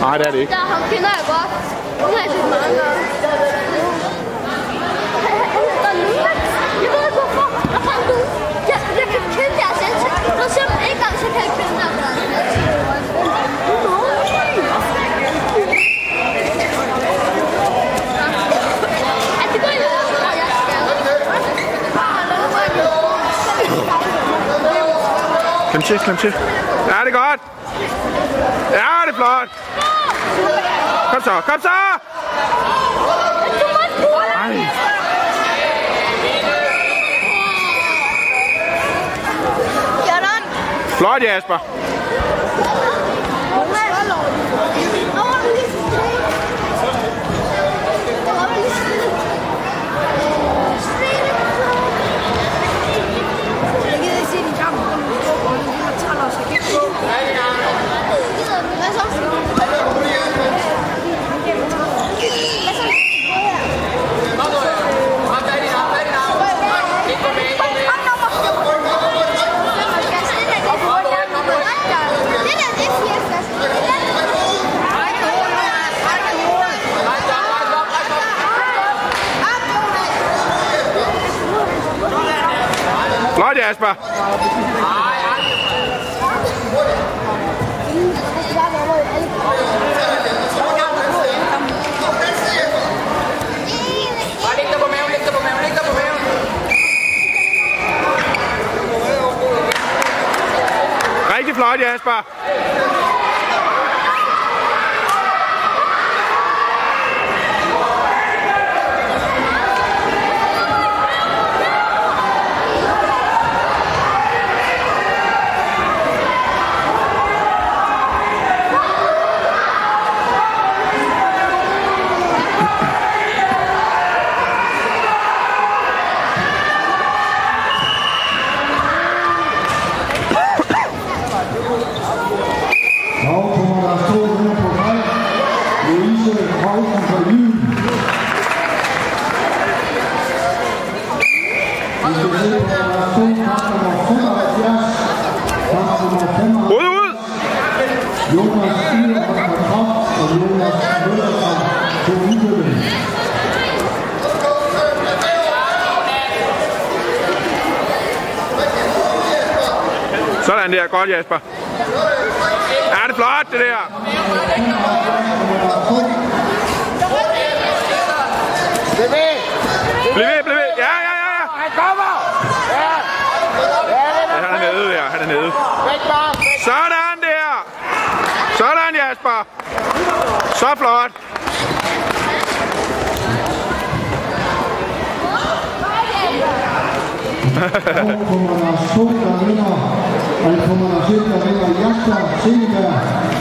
Nej, det er det ikke. Der, ham kender jeg godt. Hun har jeg set mange gange. Jeg ved ikke hvorfor. Der fandt du. Jeg, jeg kan kende deres ansigt. Når jeg ser dem en gang, så kan jeg kende deres ansigt. Jeg. Klem til, klem til. Ja, det er godt. Ja, det er flot. Kom så, kom så! Ej. Flot, Jasper. Jeg gider ikke se din kamp. Den er 12 år, så jeg kan ikke gå. Hvad så? Hvad så? Det der, det er 80 Flot, Jasper. Bare læg dig på maven, læg dig på maven, læg dig Fløjt, Asper! Rigtig flot, Jasper. Hausen fra Jyn. Vi skal se på deres to kamp nummer 75. Kamp nummer 75. Ud, ud. Jonas Stier fra Katrop og Jonas Møller fra Tornykøbing. Sådan der. Godt, Jasper. Ja, det er flot, det der. Bliv ved. Bliv ved, bliv ved. Ja, ja, ja, ja. Han kommer. Ja. Ja, Han er nede der. Han er nede. Sådan der. Sådan, Jasper. Så flot. Og kommer der to, der vinder. Og kommer der til, der vinder Jasper Seneberg.